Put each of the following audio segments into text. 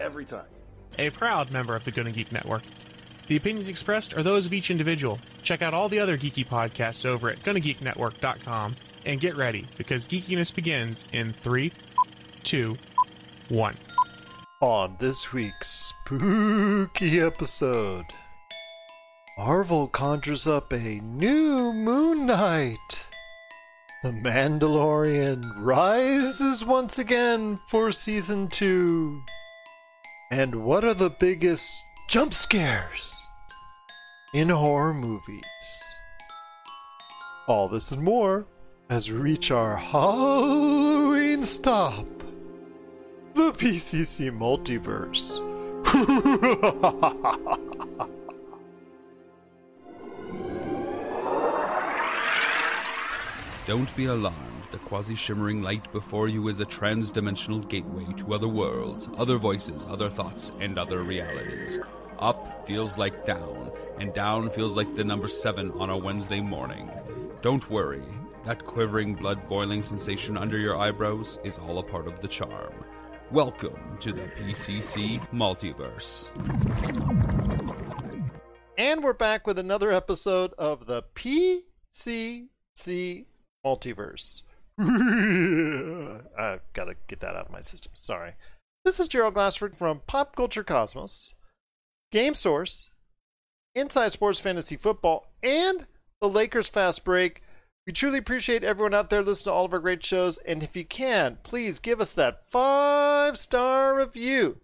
every time. A proud member of the Gonna Geek Network. The opinions expressed are those of each individual. Check out all the other geeky podcasts over at GonnaGeekNetwork.com and get ready because geekiness begins in three, two, one. On this week's spooky episode, Marvel conjures up a new Moon Knight. The Mandalorian rises once again for season two. And what are the biggest jump scares in horror movies? All this and more as we reach our Halloween stop the PCC multiverse. Don't be alarmed. The quasi shimmering light before you is a trans dimensional gateway to other worlds, other voices, other thoughts, and other realities. Up feels like down, and down feels like the number seven on a Wednesday morning. Don't worry, that quivering, blood boiling sensation under your eyebrows is all a part of the charm. Welcome to the PCC Multiverse. And we're back with another episode of the PCC Multiverse. I gotta get that out of my system. Sorry. This is Gerald Glassford from Pop Culture Cosmos, Game Source, Inside Sports Fantasy Football, and the Lakers Fast Break. We truly appreciate everyone out there listening to all of our great shows. And if you can, please give us that five star review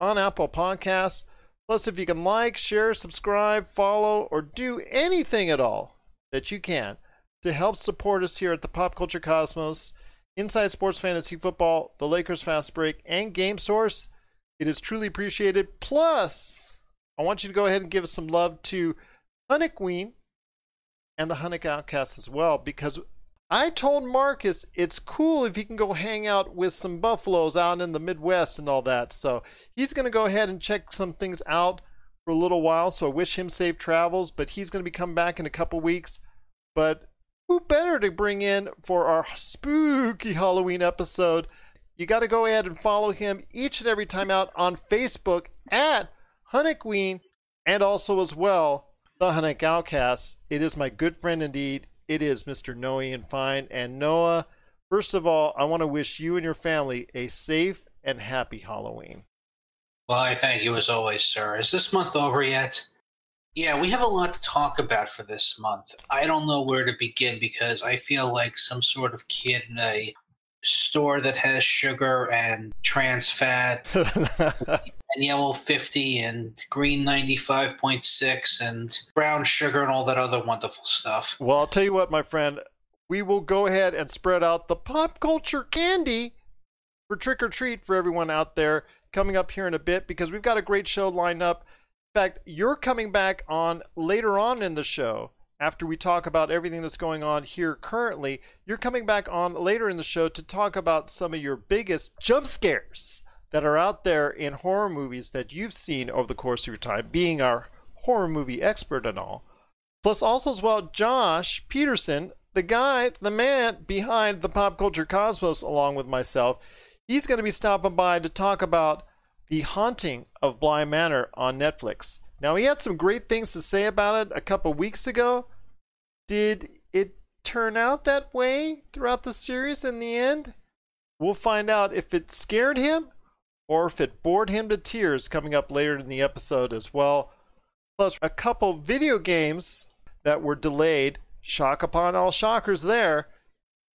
on Apple Podcasts. Plus, if you can like, share, subscribe, follow, or do anything at all that you can to help support us here at the Pop Culture Cosmos, Inside Sports Fantasy Football, the Lakers Fast Break, and Game Source, it is truly appreciated. Plus, I want you to go ahead and give us some love to Honey Queen and the Hunnick Outcast as well, because I told Marcus it's cool if he can go hang out with some buffaloes out in the Midwest and all that. So he's going to go ahead and check some things out for a little while. So I wish him safe travels, but he's going to be coming back in a couple weeks. But who better to bring in for our spooky Halloween episode? You got to go ahead and follow him each and every time out on Facebook at Honeyqueen and also as well the Hunnick Outcasts. It is my good friend indeed. It is Mr. Noe and Fine. And Noah, first of all, I want to wish you and your family a safe and happy Halloween. Well, I thank you as always, sir. Is this month over yet? Yeah, we have a lot to talk about for this month. I don't know where to begin because I feel like some sort of kid in a store that has sugar and trans fat and yellow 50 and green 95.6 and brown sugar and all that other wonderful stuff. Well, I'll tell you what, my friend, we will go ahead and spread out the pop culture candy for trick or treat for everyone out there coming up here in a bit because we've got a great show lined up. Fact, you're coming back on later on in the show after we talk about everything that's going on here currently. You're coming back on later in the show to talk about some of your biggest jump scares that are out there in horror movies that you've seen over the course of your time, being our horror movie expert and all. Plus, also as well, Josh Peterson, the guy, the man behind the Pop Culture Cosmos, along with myself, he's going to be stopping by to talk about The Haunting of Bly Manor on Netflix. Now, he had some great things to say about it a couple weeks ago. Did it turn out that way throughout the series in the end? We'll find out if it scared him or if it bored him to tears coming up later in the episode as well. Plus, a couple video games that were delayed. Shock upon all shockers there.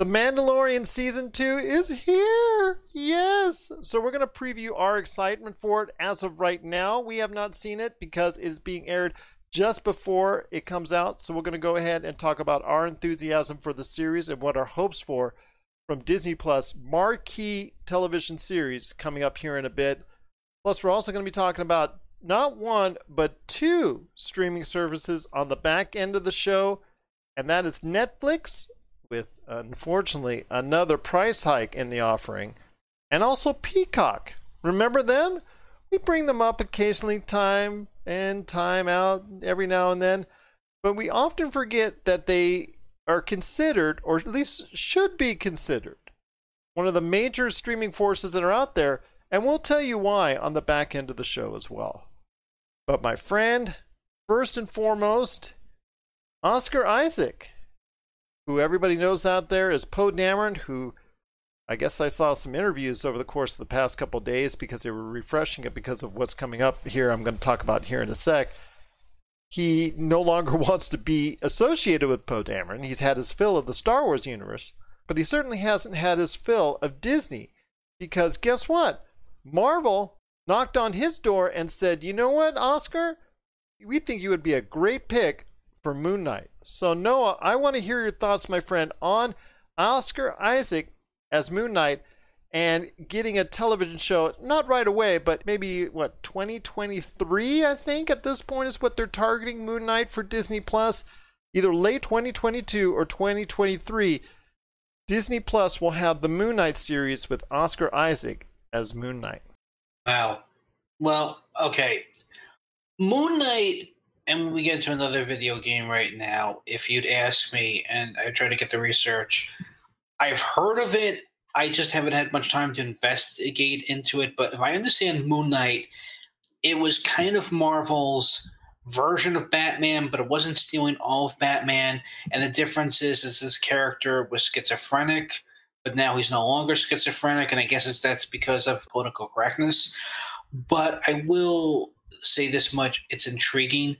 The Mandalorian Season 2 is here! Yes! So, we're going to preview our excitement for it as of right now. We have not seen it because it's being aired just before it comes out. So, we're going to go ahead and talk about our enthusiasm for the series and what our hopes for from Disney Plus marquee television series coming up here in a bit. Plus, we're also going to be talking about not one, but two streaming services on the back end of the show, and that is Netflix, with unfortunately another price hike in the offering, and also Peacock. Remember them? We bring them up occasionally, time and time out, every now and then, but we often forget that they are considered, or at least should be considered, one of the major streaming forces that are out there, and we'll tell you why on the back end of the show as well. But my friend, first and foremost, Oscar Isaac, who everybody knows out there is Poe Dameron, who I guess I saw some interviews over the course of the past couple days because they were refreshing it because of what's coming up here. I'm going to talk about here in a sec. He no longer wants to be associated with Poe Dameron. He's had his fill of the Star Wars universe, but he certainly hasn't had his fill of Disney because guess what? Marvel knocked on his door and said, You know what, Oscar? We think you would be a great pick for Moon Knight. So, Noah, I want to hear your thoughts, my friend, on Oscar Isaac as Moon Knight and getting a television show, not right away, but maybe, what, 2023, I think, at this point is what they're targeting Moon Knight for Disney Plus. Either late 2022 or 2023. Disney Plus will have the Moon Knight series with Oscar Isaac as Moon Knight. Wow. Well, okay. Moon Knight, and we get into another video game right now. If you'd ask me, and I try to get the research, I've heard of it. I just haven't had much time to investigate into it. But if I understand Moon Knight, it was kind of Marvel's version of Batman, but it wasn't stealing all of Batman. And the difference is, is this character was schizophrenic but now he's no longer schizophrenic, and I guess it's, that's because of political correctness. But I will say this much: it's intriguing.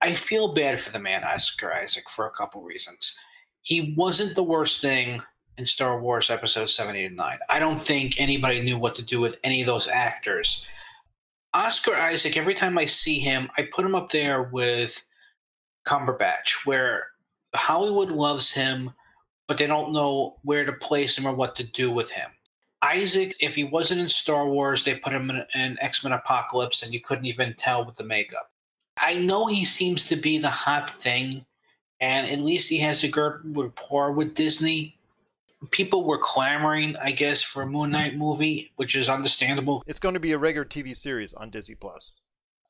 I feel bad for the man Oscar Isaac for a couple reasons. He wasn't the worst thing in Star Wars Episode Seven, Eight, and Nine. I don't think anybody knew what to do with any of those actors. Oscar Isaac, every time I see him, I put him up there with Cumberbatch, where Hollywood loves him but they don't know where to place him or what to do with him. Isaac, if he wasn't in Star Wars, they put him in, in X Men Apocalypse, and you couldn't even tell with the makeup. I know he seems to be the hot thing, and at least he has a good rapport with Disney. People were clamoring, I guess, for a Moon Knight movie, which is understandable. It's going to be a regular TV series on Disney Plus.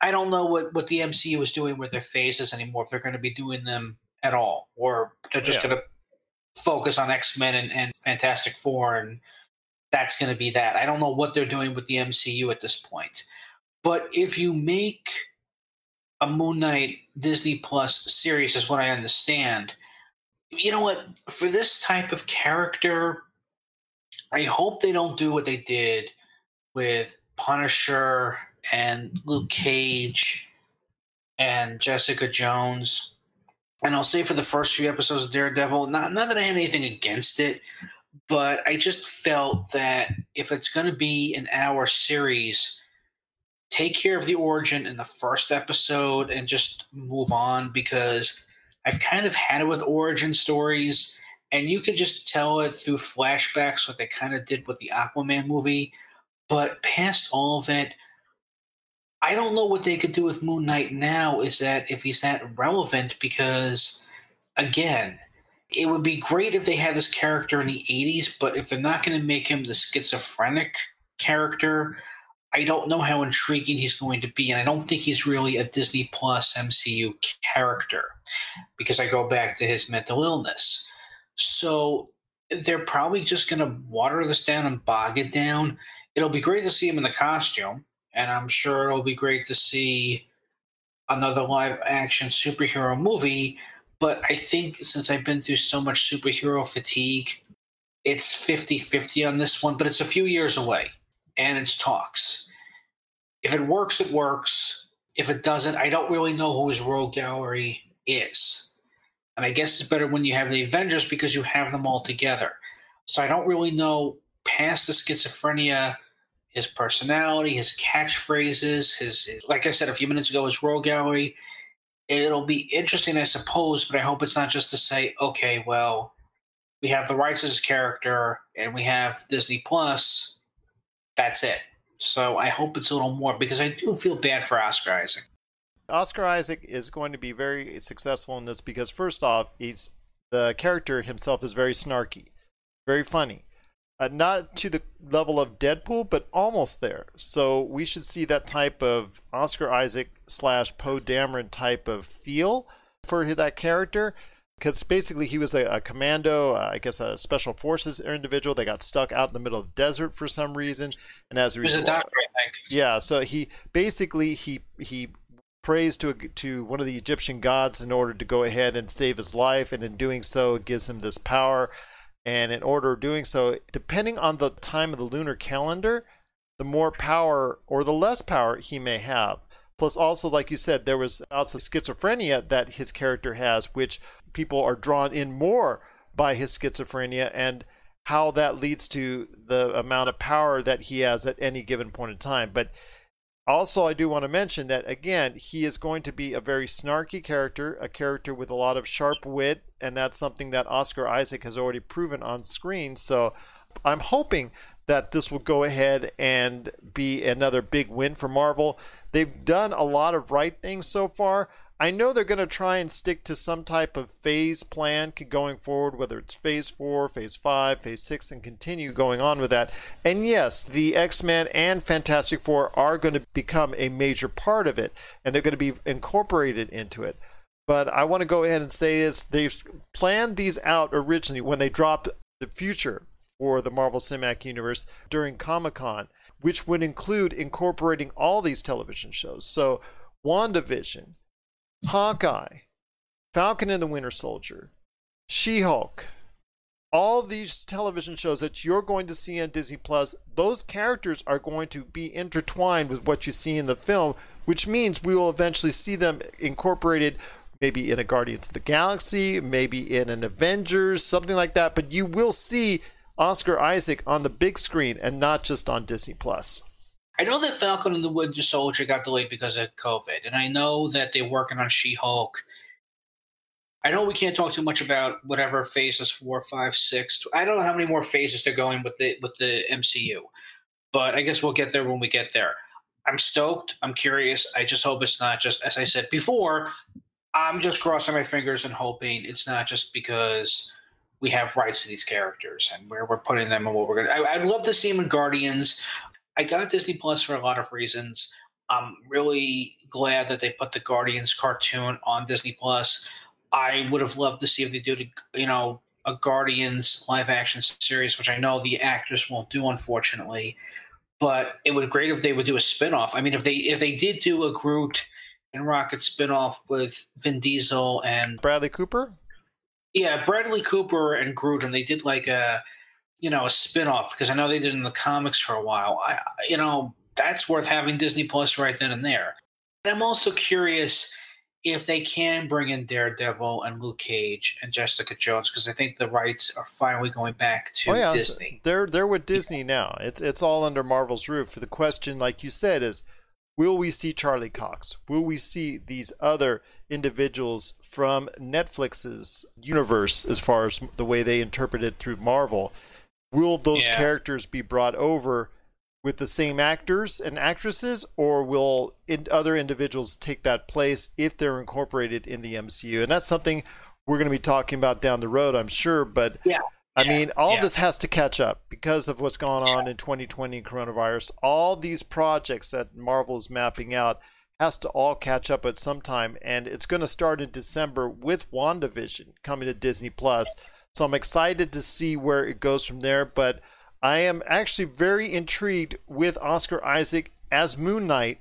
I don't know what, what the MCU is doing with their phases anymore, if they're going to be doing them at all, or they're just yeah. going to focus on X Men and, and Fantastic Four, and that's going to be that. I don't know what they're doing with the MCU at this point. But if you make a Moon Knight Disney Plus series, is what I understand. You know what? For this type of character, I hope they don't do what they did with Punisher and Luke Cage and Jessica Jones and I'll say for the first few episodes of Daredevil, not not that I had anything against it, but I just felt that if it's going to be an hour series, take care of the origin in the first episode and just move on because I've kind of had it with origin stories, and you can just tell it through flashbacks, what they kind of did with the Aquaman movie. But past all of it, I don't know what they could do with Moon Knight now. Is that if he's that relevant? Because again, it would be great if they had this character in the 80s, but if they're not going to make him the schizophrenic character, I don't know how intriguing he's going to be. And I don't think he's really a Disney Plus MCU character because I go back to his mental illness. So they're probably just going to water this down and bog it down. It'll be great to see him in the costume and I'm sure it'll be great to see another live action superhero movie. But I think since I've been through so much superhero fatigue, it's 50 50 on this one, but it's a few years away and it's talks. If it works, it works. If it doesn't, I don't really know who his rogue gallery is. And I guess it's better when you have the Avengers because you have them all together. So I don't really know past the schizophrenia his personality, his catchphrases, his, like I said a few minutes ago, his rogue gallery. It'll be interesting, I suppose, but I hope it's not just to say, okay, well, we have the rights as character and we have Disney Plus. That's it. So I hope it's a little more because I do feel bad for Oscar Isaac. Oscar Isaac is going to be very successful in this because first off, he's the character himself is very snarky, very funny. Uh, not to the level of Deadpool, but almost there. So we should see that type of Oscar Isaac slash Poe Dameron type of feel for that character. Because basically he was a, a commando, uh, I guess a special forces individual. They got stuck out in the middle of the desert for some reason, and as a result, doctor, I think. yeah. So he basically he he prays to a, to one of the Egyptian gods in order to go ahead and save his life, and in doing so, it gives him this power. And in order of doing so, depending on the time of the lunar calendar, the more power or the less power he may have. Plus, also, like you said, there was also schizophrenia that his character has, which people are drawn in more by his schizophrenia and how that leads to the amount of power that he has at any given point in time. But also, I do want to mention that again, he is going to be a very snarky character, a character with a lot of sharp wit, and that's something that Oscar Isaac has already proven on screen. So I'm hoping that this will go ahead and be another big win for Marvel. They've done a lot of right things so far. I know they're going to try and stick to some type of phase plan going forward, whether it's phase four, phase five, phase six, and continue going on with that. And yes, the X Men and Fantastic Four are going to become a major part of it, and they're going to be incorporated into it. But I want to go ahead and say is they've planned these out originally when they dropped the future for the Marvel Cinematic Universe during Comic Con, which would include incorporating all these television shows. So, WandaVision, Hawkeye, Falcon and the Winter Soldier, She Hulk, all these television shows that you're going to see on Disney Plus, those characters are going to be intertwined with what you see in the film, which means we will eventually see them incorporated maybe in a Guardians of the Galaxy, maybe in an Avengers, something like that. But you will see Oscar Isaac on the big screen and not just on Disney Plus. I know that Falcon and the Winter Soldier got delayed because of COVID, and I know that they're working on She Hulk. I know we can't talk too much about whatever phases four, five, six. I don't know how many more phases they're going with the with the MCU, but I guess we'll get there when we get there. I'm stoked. I'm curious. I just hope it's not just as I said before. I'm just crossing my fingers and hoping it's not just because we have rights to these characters and where we're putting them and what we're gonna. I, I'd love to see them in Guardians. I got Disney Plus for a lot of reasons. I'm really glad that they put the Guardians cartoon on Disney Plus. I would have loved to see if they a, you know, a Guardians live action series, which I know the actors won't do, unfortunately. But it would be great if they would do a spinoff. I mean, if they if they did do a Groot and Rocket spinoff with Vin Diesel and Bradley Cooper? Yeah, Bradley Cooper and Groot, and they did like a you know a spinoff because I know they did in the comics for a while. I you know that's worth having Disney Plus right then and there. And I'm also curious if they can bring in Daredevil and Luke Cage and Jessica Jones because I think the rights are finally going back to oh yeah, Disney. they're they're with Disney now. It's it's all under Marvel's roof. The question, like you said, is will we see Charlie Cox? Will we see these other individuals from Netflix's universe as far as the way they interpret it through Marvel? Will those Yeah. characters be brought over with the same actors and actresses, or will in, other individuals take that place if they're incorporated in the MCU? And that's something we're going to be talking about down the road, I'm sure. But Yeah. I Yeah. mean, all Yeah. this has to catch up because of what's gone on in 2020 and coronavirus. All these projects that Marvel is mapping out has to all catch up at some time, and it's going to start in December with WandaVision coming to Disney Plus. So I'm excited to see where it goes from there. But I am actually very intrigued with Oscar Isaac as Moon Knight,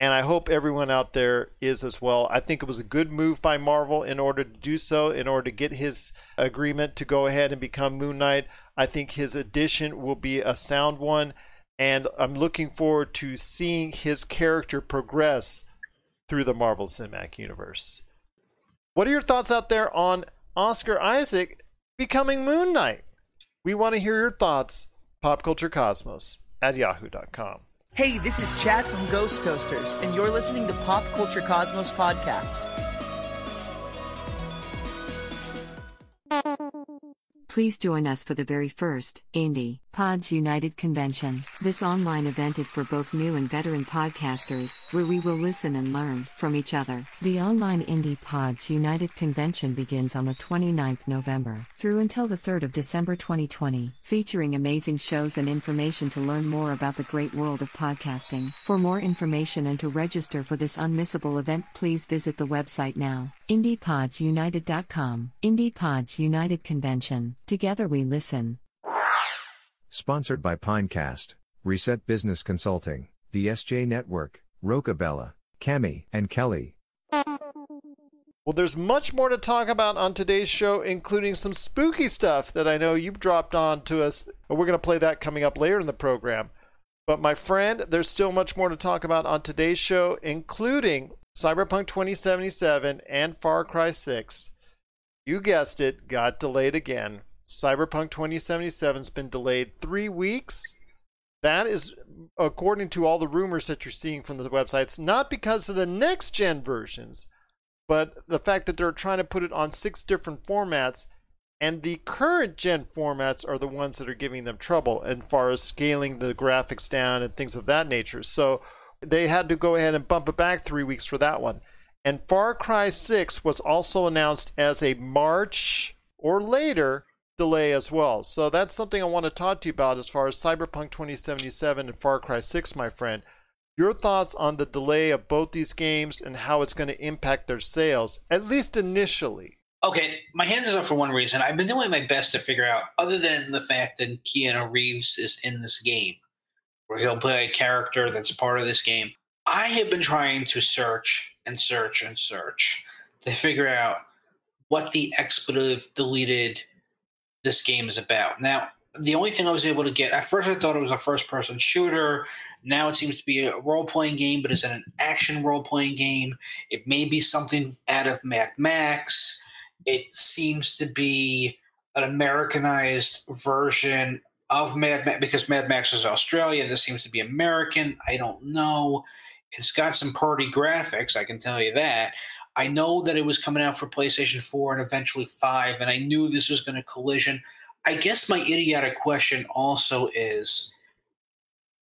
and I hope everyone out there is as well. I think it was a good move by Marvel in order to do so, in order to get his agreement to go ahead and become Moon Knight. I think his addition will be a sound one, and I'm looking forward to seeing his character progress through the Marvel Cinematic Universe. What are your thoughts out there on Oscar Isaac becoming Moon Knight? We want to hear your thoughts. PopCultureCosmos at yahoo.com. Hey, this is Chad from Ghost Toasters, and you're listening to Pop Culture Cosmos Podcast. Please join us for the very first indie Pods United Convention. This online event is for both new and veteran podcasters, where we will listen and learn from each other. The online Indie Pods United Convention begins on the 29th November through until the 3rd of December 2020, featuring amazing shows and information to learn more about the great world of podcasting. For more information and to register for this unmissable event, please visit the website now. IndiePodsUnited.com. IndiePods United Convention. Together we listen. Sponsored by Pinecast, Reset Business Consulting, the SJ Network, Rocabella, Cami, and Kelly. Well, there's much more to talk about on today's show, including some spooky stuff that I know you've dropped on to us. We're going to play that coming up later in the program. But my friend, there's still much more to talk about on today's show, including Cyberpunk 2077 and Far Cry 6. You guessed it, got delayed again. Cyberpunk 2077 has been delayed three weeks. That is according to all the rumors that you're seeing from the websites, not because of the next gen versions, but the fact that they're trying to put it on six different formats, and the current gen formats are the ones that are giving them trouble as far as scaling the graphics down and things of that nature. So they had to go ahead and bump it back three weeks for that one. And Far Cry 6 was also announced as a March or later delay as well. So that's something I want to talk to you about as far as Cyberpunk 2077 and Far Cry 6, my friend. Your thoughts on the delay of both these games and how it's going to impact their sales, at least initially. Okay, my hands is up for one reason. I've been doing my best to figure out, other than the fact that Keanu Reeves is in this game, where he'll play a character that's part of this game. I have been trying to search and search and search to figure out what the expletive deleted this game is about. Now, the only thing I was able to get at first, I thought it was a first person shooter. Now it seems to be a role playing game, but is it an action role playing game? It may be something out of Mad Max. It seems to be an Americanized version of Mad Max because Mad Max is Australian. This seems to be American. I don't know. It's got some pretty graphics, I can tell you that. I know that it was coming out for PlayStation 4 and eventually 5, and I knew this was going to collision. I guess my idiotic question also is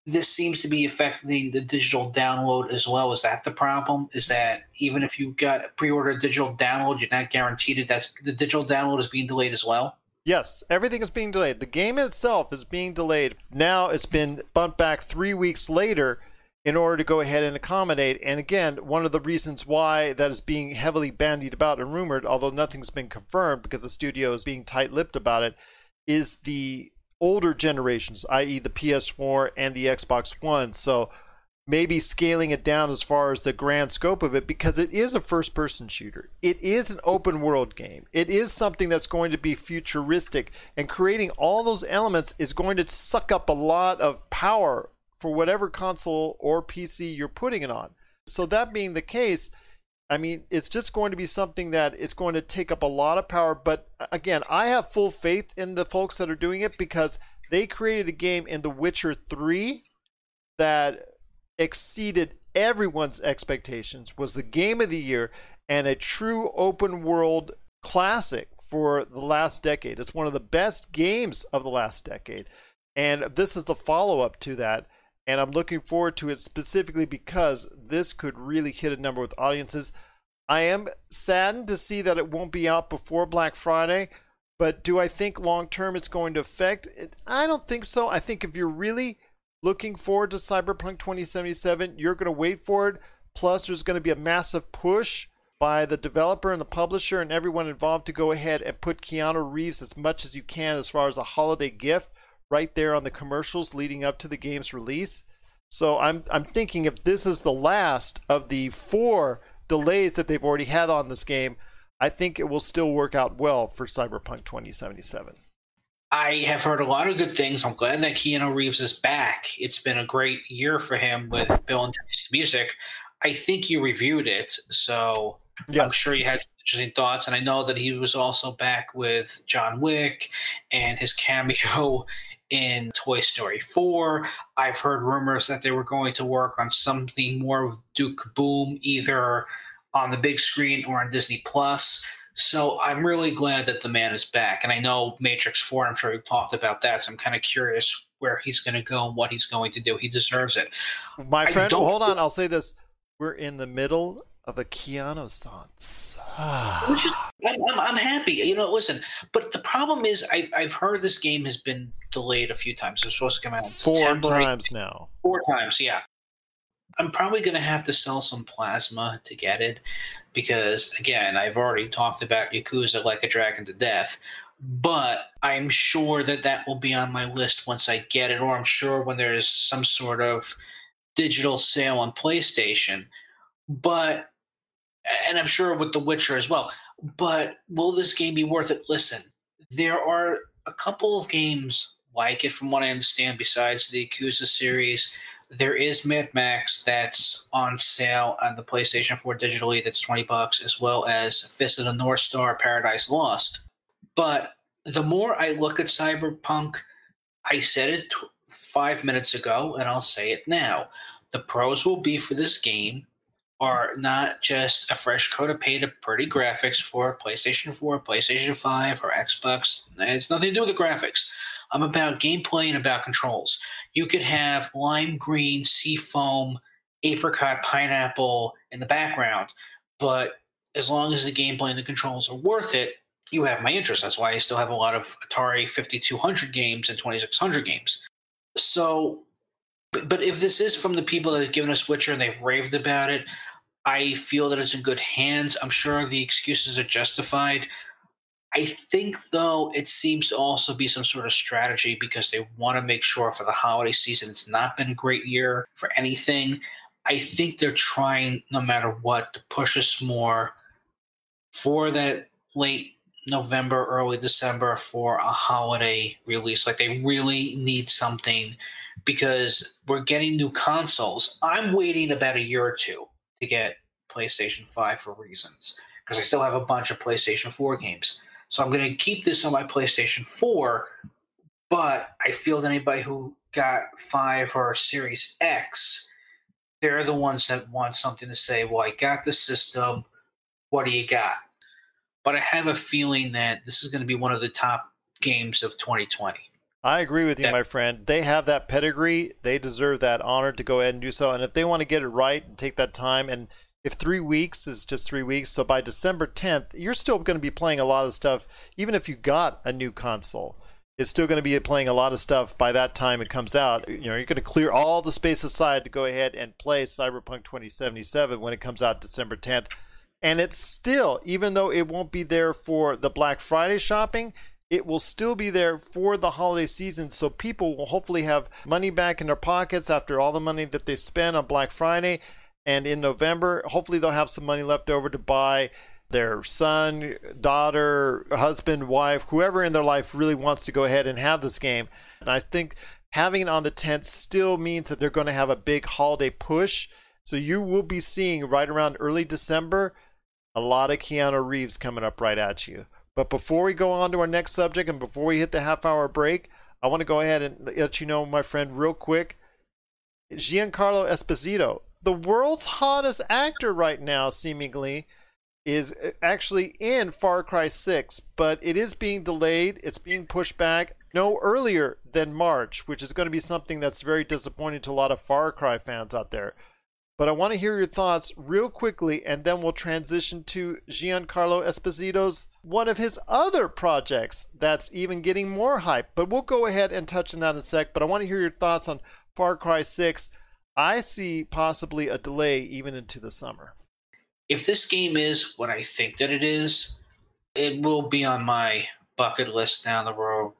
this seems to be affecting the digital download as well. Is that the problem? Is that even if you got a pre-order digital download, you're not guaranteed that the digital download is being delayed as well? Yes, everything is being delayed. The game itself is being delayed. Now it's been bumped back three weeks later in order to go ahead and accommodate. And again, one of the reasons why that is being heavily bandied about and rumored, although nothing's been confirmed because the studio is being tight lipped about it, is the older generations, i.e., the PS4 and the Xbox One. So maybe scaling it down as far as the grand scope of it because it is a first person shooter. It is an open world game. It is something that's going to be futuristic and creating all those elements is going to suck up a lot of power for whatever console or PC you're putting it on. So that being the case, I mean, it's just going to be something that it's going to take up a lot of power. But uh, again, I have full faith in the folks that are doing it because they created a game in The Witcher 3 that exceeded everyone's expectations, was the game of the year, and a true open world classic for the last decade. It's one of the best games of the last decade. And this is the follow up to that and I'm looking forward to it specifically because this could really hit a number with audiences. I am saddened to see that it won't be out before Black Friday, but do I think long term it's going to affect it? I don't think so. I think if you're really looking forward to Cyberpunk 2077, you're going to wait for it. Plus, there's going to be a massive push by the developer and the publisher and everyone involved to go ahead and put Keanu Reeves as much as you can as far as a holiday gift right there on the commercials leading up to the game's release. So I'm I'm thinking if this is the last of the four delays that they've already had on this game, I think it will still work out well for Cyberpunk 2077. I have heard a lot of good things. I'm glad that Keanu Reeves is back. It's been a great year for him with Bill and Teddy's Music. I think you reviewed it, so yes. I'm sure you had interesting thoughts. And I know that he was also back with John Wick and his cameo in Toy Story 4. I've heard rumors that they were going to work on something more of Duke Boom, either on the big screen or on Disney Plus. So I'm really glad that the man is back. And I know Matrix 4, I'm sure you talked about that. So I'm kind of curious where he's going to go and what he's going to do. He deserves it. My friend, hold on. I'll say this. We're in the middle of a Keanu sans. Which is, I'm, I'm, happy. You know, listen, but the problem is I've, I've heard this game has been delayed a few times. It's supposed to come out Four September. times now. Four times, yeah. I'm probably going to have to sell some plasma to get it because, again, I've already talked about Yakuza like a dragon to death. But I'm sure that that will be on my list once I get it, or I'm sure when there's some sort of digital sale on PlayStation. But, and I'm sure with The Witcher as well. But will this game be worth it? Listen, there are a couple of games like it, from what I understand, besides the Yakuza series. There is Mad Max that's on sale on the PlayStation 4 digitally, that's 20 bucks, as well as Fist of the North Star Paradise Lost. But the more I look at Cyberpunk, I said it five minutes ago, and I'll say it now. The pros will be for this game are not just a fresh coat of paint of pretty graphics for PlayStation 4, PlayStation 5, or Xbox. It's nothing to do with the graphics. I'm about gameplay and about controls. You could have lime green, sea foam, apricot, pineapple in the background, but as long as the gameplay and the controls are worth it, you have my interest. That's why I still have a lot of Atari 5200 games and 2600 games. So, but, but if this is from the people that have given us Witcher and they've raved about it, I feel that it's in good hands. I'm sure the excuses are justified. I think, though, it seems to also be some sort of strategy because they want to make sure for the holiday season it's not been a great year for anything. I think they're trying, no matter what, to push us more for that late November, early December for a holiday release. Like they really need something because we're getting new consoles. I'm waiting about a year or two to get PlayStation 5 for reasons because I still have a bunch of PlayStation 4 games. So I'm going to keep this on my PlayStation 4, but I feel that anybody who got 5 or Series X, they're the ones that want something to say, well, I got the system. What do you got? But I have a feeling that this is going to be one of the top games of 2020. I agree with you, Yeah. my friend. They have that pedigree. They deserve that honor to go ahead and do so. And if they want to get it right and take that time, and if three weeks is just three weeks, so by December 10th, you're still going to be playing a lot of stuff, even if you got a new console. It's still going to be playing a lot of stuff by that time it comes out. You know, you're going to clear all the space aside to go ahead and play Cyberpunk 2077 when it comes out December 10th. And it's still, even though it won't be there for the Black Friday shopping, it will still be there for the holiday season. So people will hopefully have money back in their pockets after all the money that they spent on Black Friday. And in November, hopefully they'll have some money left over to buy their son, daughter, husband, wife, whoever in their life really wants to go ahead and have this game. And I think having it on the 10th still means that they're going to have a big holiday push. So you will be seeing right around early December a lot of Keanu Reeves coming up right at you. But before we go on to our next subject and before we hit the half hour break, I want to go ahead and let you know, my friend, real quick. Giancarlo Esposito, the world's hottest actor right now, seemingly, is uh, actually in Far Cry 6, but it is being delayed. It's being pushed back no earlier than March, which is going to be something that's very disappointing to a lot of Far Cry fans out there. But I want to hear your thoughts real quickly, and then we'll transition to Giancarlo Esposito's one of his other projects that's even getting more hype. But we'll go ahead and touch on that in a sec. But I want to hear your thoughts on Far Cry 6. I see possibly a delay even into the summer. If this game is what I think that it is, it will be on my bucket list down the road.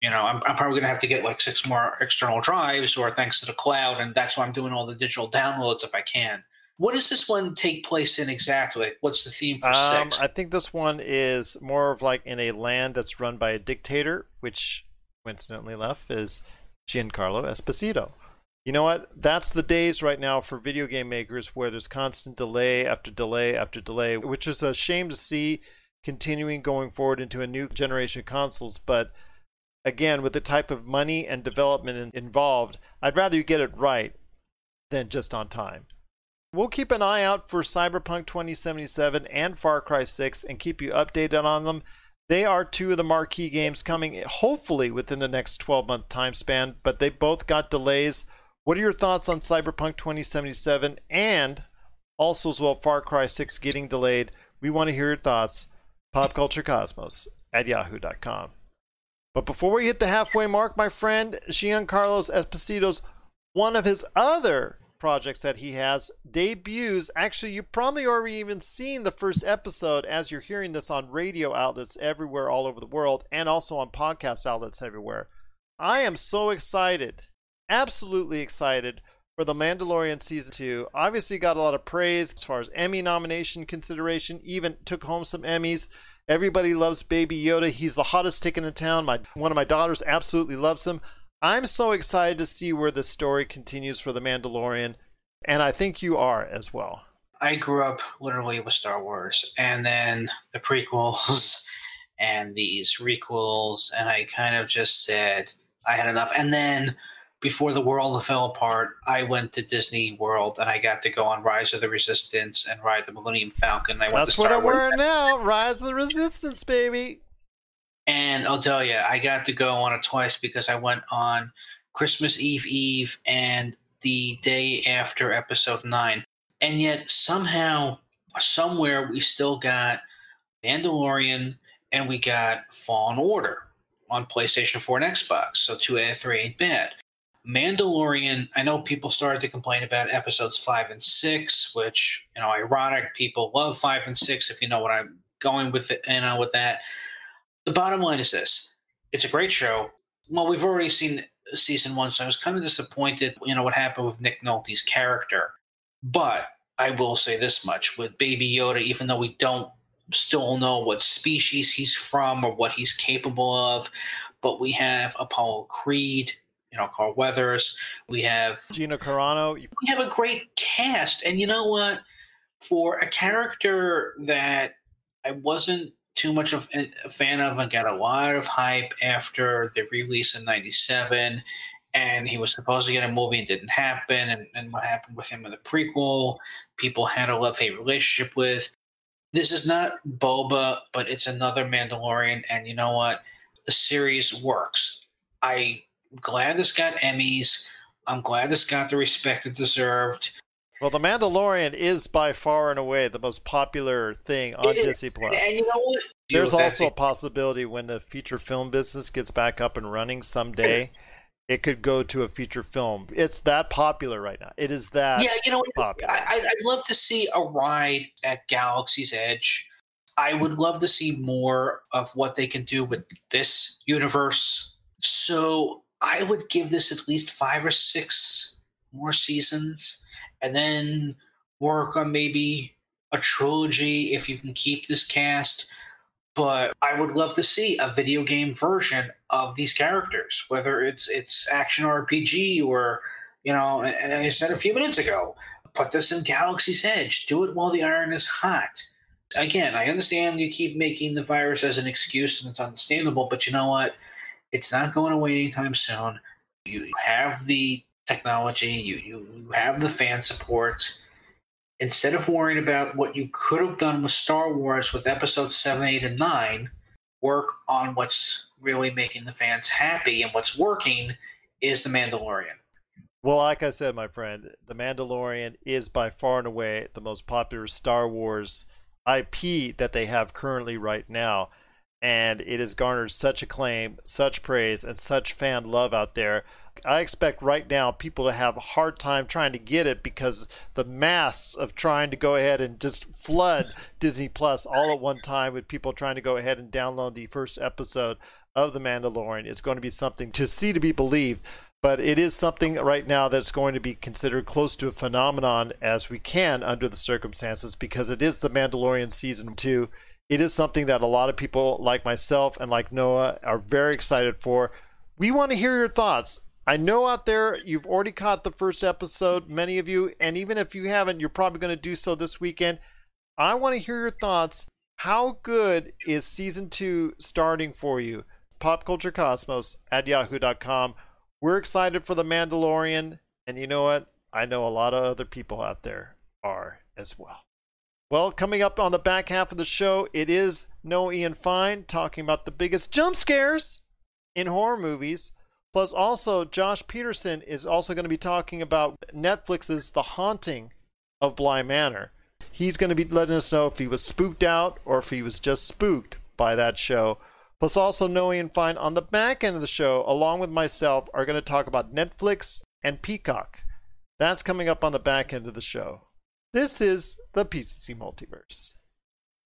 You know, I'm, I'm probably going to have to get like six more external drives or thanks to the cloud, and that's why I'm doing all the digital downloads if I can. What does this one take place in exactly? What's the theme for Um, six? I think this one is more of like in a land that's run by a dictator, which coincidentally enough is Giancarlo Esposito. You know what? That's the days right now for video game makers where there's constant delay after delay after delay, which is a shame to see continuing going forward into a new generation of consoles. But again, with the type of money and development involved, I'd rather you get it right than just on time. We'll keep an eye out for Cyberpunk 2077 and Far Cry 6 and keep you updated on them. They are two of the marquee games coming hopefully within the next 12 month time span, but they both got delays. What are your thoughts on Cyberpunk 2077 and also as well Far Cry 6 getting delayed? We want to hear your thoughts. PopCultureCosmos at yahoo.com. But before we hit the halfway mark, my friend, Giancarlos Esposito's one of his other projects that he has debuts. Actually, you probably already even seen the first episode as you're hearing this on radio outlets everywhere all over the world and also on podcast outlets everywhere. I am so excited, absolutely excited for The Mandalorian Season 2. Obviously, got a lot of praise as far as Emmy nomination consideration, even took home some Emmys. Everybody loves Baby Yoda. He's the hottest ticket in town. My one of my daughters absolutely loves him. I'm so excited to see where the story continues for The Mandalorian, and I think you are as well. I grew up literally with Star Wars, and then the prequels and these requels, and I kind of just said I had enough. And then before the world fell apart, I went to Disney World and I got to go on Rise of the Resistance and ride the Millennium Falcon. I went That's to what I'm Wars. wearing now. Rise of the Resistance, baby. And I'll tell you, I got to go on it twice because I went on Christmas Eve Eve and the day after episode nine. And yet somehow, somewhere, we still got Mandalorian and we got Fallen Order on PlayStation 4 and Xbox. So two out of three ain't bad. Mandalorian, I know people started to complain about episodes five and six, which, you know, ironic. People love five and six, if you know what I'm going with it, know, with that. The bottom line is this it's a great show. Well, we've already seen season one, so I was kind of disappointed, you know, what happened with Nick Nolte's character. But I will say this much with Baby Yoda, even though we don't still know what species he's from or what he's capable of, but we have Apollo Creed, you know, Carl Weathers, we have Gina Carano. we have a great cast. And you know what? For a character that I wasn't too much of a fan of and got a lot of hype after the release in 97 and he was supposed to get a movie and didn't happen and, and what happened with him in the prequel people had a love-hate relationship with this is not boba but it's another mandalorian and you know what the series works i'm glad this got emmys i'm glad this got the respect it deserved Well, The Mandalorian is by far and away the most popular thing on It is. Disney Plus. and you know what There's also a possibility when the feature film business gets back up and running someday, it could go to a feature film. It's that popular right now. It is that yeah, you know, popular. I, I'd love to see a ride at Galaxy's Edge. I would love to see more of what they can do with this universe. So I would give this at least five or six more seasons, and then work on maybe a trilogy if you can keep this cast. But I would love to see a video game version of these characters, whether it's it's action RPG or you know, I said a few minutes ago, put this in Galaxy's Edge. Do it while the iron is hot. Again, I understand you keep making the virus as an excuse and it's understandable, but you know what? It's not going away anytime soon. You have the technology, you, you, have the fan support. Instead of worrying about what you could have done with Star Wars with episodes 7, 8, and 9, work on what's really making the fans happy and what's working is The Mandalorian. Well, like I said, my friend, The Mandalorian is by far and away the most popular Star Wars IP that they have currently right now. And it has garnered such acclaim, such praise, and such fan love out there. I expect right now people to have a hard time trying to get it because the mass of trying to go ahead and just flood Disney Plus all at one time with people trying to go ahead and download the first episode of The Mandalorian is going to be something to see to be believed but it is something right now that's going to be considered close to a phenomenon as we can under the circumstances because it is the Mandalorian season 2. It is something that a lot of people like myself and like Noah are very excited for. We want to hear your thoughts. I know out there you've already caught the first episode, many of you, and even if you haven't, you're probably going to do so this weekend. I want to hear your thoughts. How good is season 2 starting for you? Popculturecosmos at yahoo.com. We're excited for The Mandalorian, and you know what? I know a lot of other people out there are as well. Well, coming up on the back half of the show, it is No Ian Fine talking about the biggest jump scares in horror movies. Plus, also, Josh Peterson is also going to be talking about Netflix's The Haunting of Bly Manor. He's going to be letting us know if he was spooked out or if he was just spooked by that show. Plus, also, Noe and Fine on the back end of the show, along with myself, are going to talk about Netflix and Peacock. That's coming up on the back end of the show. This is the PCC Multiverse.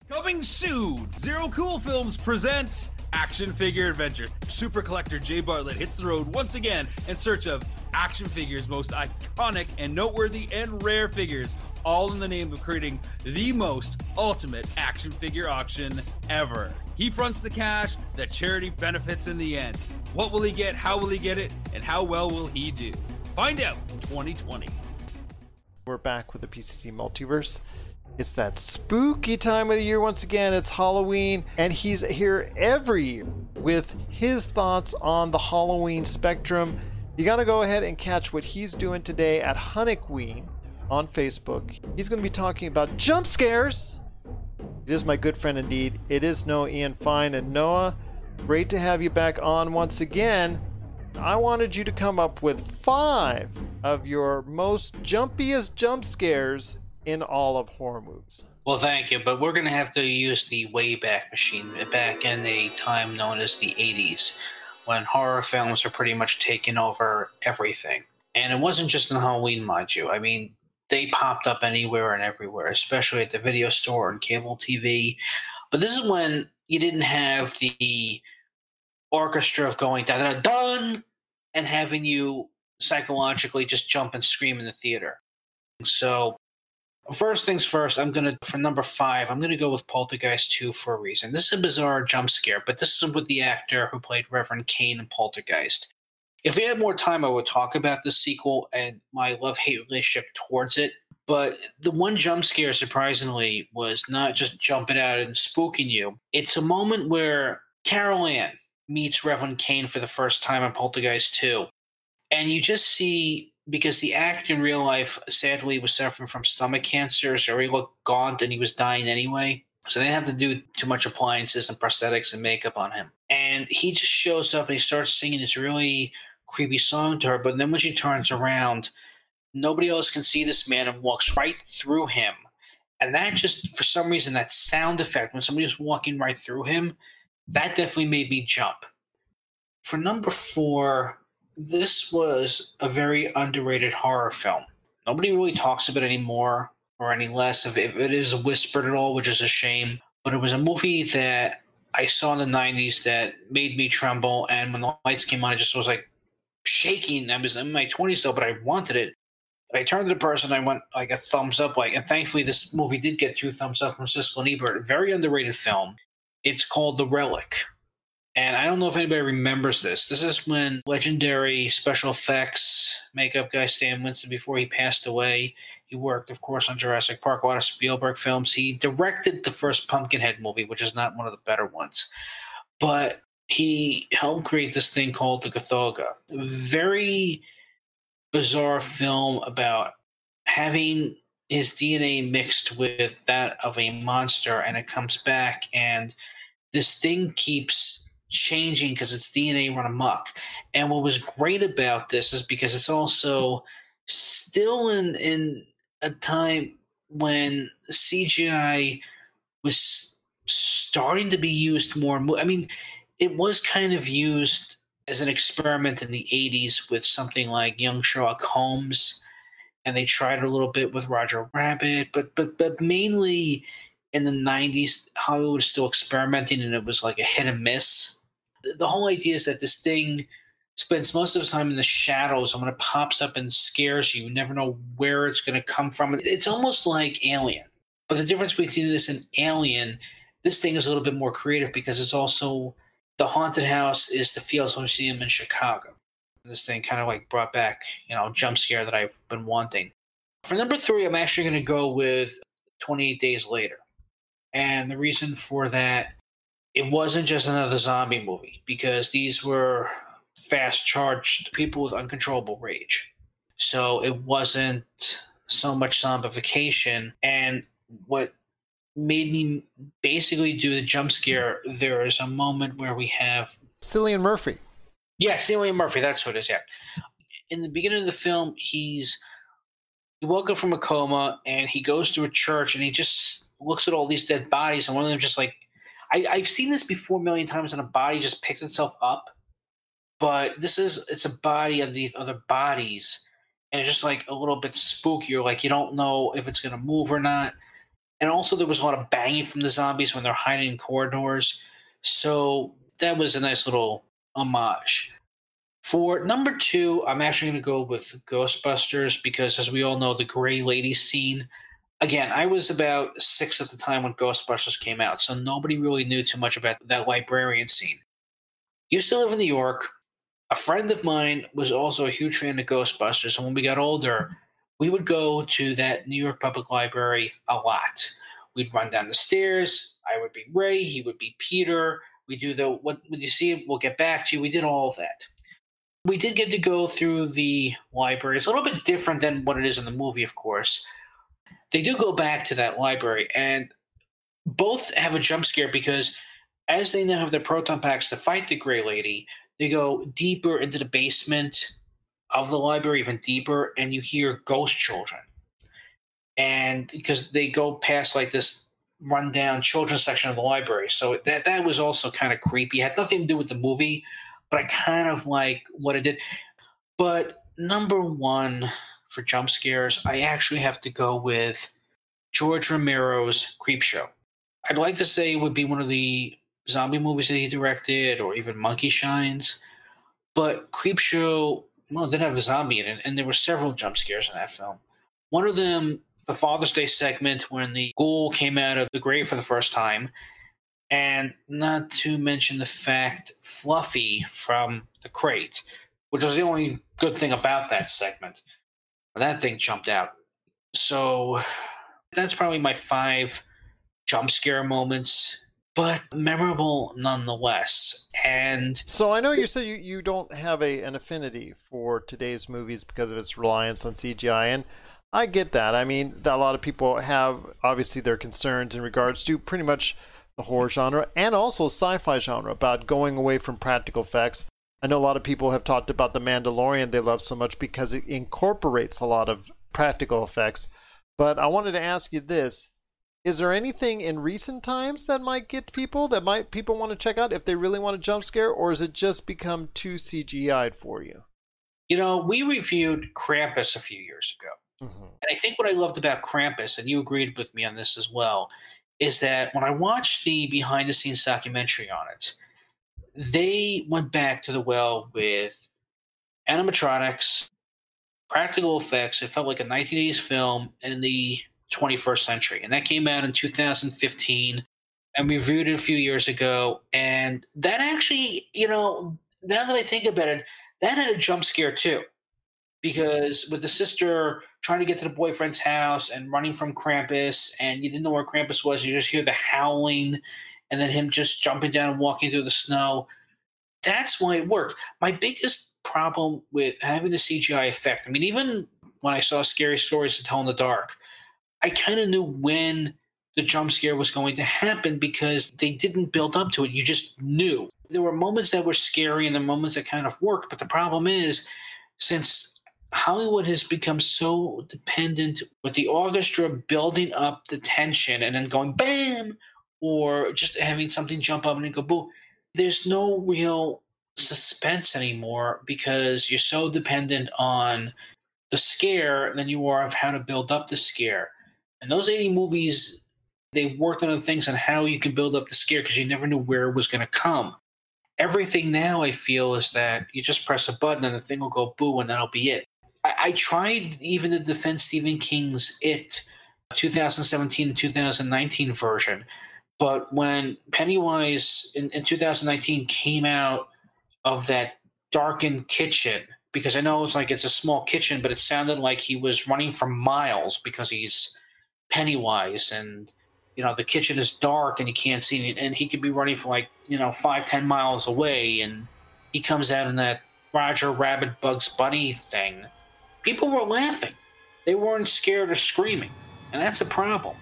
Coming soon, Zero Cool Films presents Action Figure Adventure. Super collector Jay Bartlett hits the road once again in search of action figures, most iconic and noteworthy and rare figures, all in the name of creating the most ultimate action figure auction ever. He fronts the cash, the charity benefits in the end. What will he get? How will he get it? And how well will he do? Find out in 2020. We're back with the PCC Multiverse. It's that spooky time of the year once again. It's Halloween, and he's here every year with his thoughts on the Halloween spectrum. You got to go ahead and catch what he's doing today at Hunnikween on Facebook. He's going to be talking about jump scares. It is my good friend indeed. It is Noah Ian Fine. And Noah, great to have you back on once again. I wanted you to come up with five of your most jumpiest jump scares in all of horror movies. Well, thank you, but we're going to have to use the Wayback Machine back in a time known as the 80s when horror films were pretty much taking over everything. And it wasn't just in Halloween, mind you. I mean, they popped up anywhere and everywhere, especially at the video store and cable TV. But this is when you didn't have the orchestra of going da da done and having you psychologically just jump and scream in the theater. So, first things first, I'm to, for number five, I'm to go with Poltergeist 2 for a reason. This is a bizarre jump scare, but this is with the actor who played Reverend Kane in Poltergeist. If we had more time, I would talk about the sequel and my love hate relationship towards it. But the one jump scare, surprisingly, was not just jumping out and spooking you. It's a moment where Carol Anne meets Reverend Kane for the first time in Poltergeist 2. And you just see, because the actor in real life sadly was suffering from stomach cancer, so he looked gaunt and he was dying anyway. So they didn't have to do too much appliances and prosthetics and makeup on him. And he just shows up and he starts singing this really creepy song to her. But then when she turns around, nobody else can see this man and walks right through him. And that just, for some reason, that sound effect, when somebody was walking right through him, that definitely made me jump. For number four, this was a very underrated horror film. Nobody really talks about it anymore or any less if, if it is whispered at all, which is a shame. But it was a movie that I saw in the 90s that made me tremble. And when the lights came on, I just was like shaking. I was in my 20s though, but I wanted it. I turned to the person, I went like a thumbs up, like, and thankfully this movie did get two thumbs up from Siskel and Ebert. Very underrated film. It's called The Relic. And I don't know if anybody remembers this. This is when legendary special effects makeup guy Stan Winston, before he passed away, he worked, of course, on Jurassic Park, a lot of Spielberg films. He directed the first Pumpkinhead movie, which is not one of the better ones. But he helped create this thing called the Kothoga. Very bizarre film about having his DNA mixed with that of a monster, and it comes back, and this thing keeps changing because its DNA run amok. And what was great about this is because it's also still in in a time when CGI was starting to be used more. I mean, it was kind of used as an experiment in the 80s with something like Young Sherlock Holmes and they tried it a little bit with Roger Rabbit, but but but mainly in the 90s Hollywood was still experimenting and it was like a hit and miss. The, the whole idea is that this thing spends most of the time in the shadows and when it pops up and scares you, you never know where it's going to come from. It's almost like Alien. But the difference between this and Alien, this thing is a little bit more creative because it's also the haunted house is the Fields Museum in Chicago. This thing kind of like brought back, you know, jump scare that I've been wanting. For number three, I'm actually going to go with 28 Days Later. And the reason for that, it wasn't just another zombie movie because these were fast charged people with uncontrollable rage. So it wasn't so much zombification. And what made me basically do the jump scare, there is a moment where we have Cillian Murphy. Yeah, Cillian Murphy, that's who it is, yeah. In the beginning of the film, he's he woke up from a coma and he goes to a church and he just looks at all these dead bodies and one of them just like I, I've seen this before a million times and a body just picks itself up. But this is it's a body underneath other bodies and it's just like a little bit spookier, like you don't know if it's gonna move or not. And also there was a lot of banging from the zombies when they're hiding in corridors. So that was a nice little homage. For number two, I'm actually going to go with Ghostbusters because, as we all know, the Gray Lady scene. Again, I was about six at the time when Ghostbusters came out, so nobody really knew too much about that librarian scene. Used to live in New York. A friend of mine was also a huge fan of Ghostbusters, and when we got older, we would go to that New York Public Library a lot. We'd run down the stairs. I would be Ray, he would be Peter. We do the what when you see it, we'll get back to you. We did all of that. We did get to go through the library. It's a little bit different than what it is in the movie, of course. They do go back to that library, and both have a jump scare because as they now have their proton packs to fight the Gray Lady, they go deeper into the basement of the library, even deeper, and you hear ghost children. And because they go past like this rundown children's section of the library. So that that was also kind of creepy. It had nothing to do with the movie, but I kind of like what it did. But number one for jump scares, I actually have to go with George Romero's Creepshow. I'd like to say it would be one of the zombie movies that he directed, or even Monkey Shines. But Creepshow, well, it didn't have a zombie in it, and there were several jump scares in that film. One of them the Father's Day segment when the ghoul came out of the grave for the first time. And not to mention the fact Fluffy from the crate, which was the only good thing about that segment. That thing jumped out. So that's probably my five jump scare moments, but memorable nonetheless. And so I know you said you, you don't have a an affinity for today's movies because of its reliance on CGI, and I get that. I mean, a lot of people have obviously their concerns in regards to pretty much the horror genre and also sci-fi genre about going away from practical effects. I know a lot of people have talked about the Mandalorian they love so much because it incorporates a lot of practical effects. But I wanted to ask you this: Is there anything in recent times that might get people that might people want to check out if they really want a jump scare, or has it just become too CGI'd for you? You know, we reviewed Krampus a few years ago Mm-hmm. And I think what I loved about Krampus, and you agreed with me on this as well, is that when I watched the behind the scenes documentary on it, they went back to the well with animatronics, practical effects. It felt like a 1980s film in the 21st century. And that came out in 2015. And we reviewed it a few years ago. And that actually, you know, now that I think about it, that had a jump scare too because with the sister trying to get to the boyfriend's house and running from Krampus, and you didn't know where Krampus was, you just hear the howling, and then him just jumping down and walking through the snow. That's why it worked. My biggest problem with having the CGI effect, I mean, even when I saw Scary Stories to Tell in the Dark, I kind of knew when the jump scare was going to happen because they didn't build up to it. You just knew. There were moments that were scary and the moments that kind of worked, but the problem is, since Hollywood has become so dependent with the orchestra building up the tension and then going bam, or just having something jump up and go boom. There's no real suspense anymore because you're so dependent on the scare than you are of how to build up the scare. And those 80 movies, they worked on the things on how you can build up the scare because you never knew where it was going to come. Everything now, I feel, is that you just press a button and the thing will go boo and that'll be it. I, I tried even to defend Stephen King's It 2017 2019 version, but when Pennywise in, in 2019 came out of that darkened kitchen, because I know it's like it's a small kitchen, but it sounded like he was running for miles because he's Pennywise and you know the kitchen is dark and you can't see it and he could be running for like you know five ten miles away and he comes out in that roger rabbit bugs bunny thing people were laughing. they weren't scared or screaming. And that's a problem.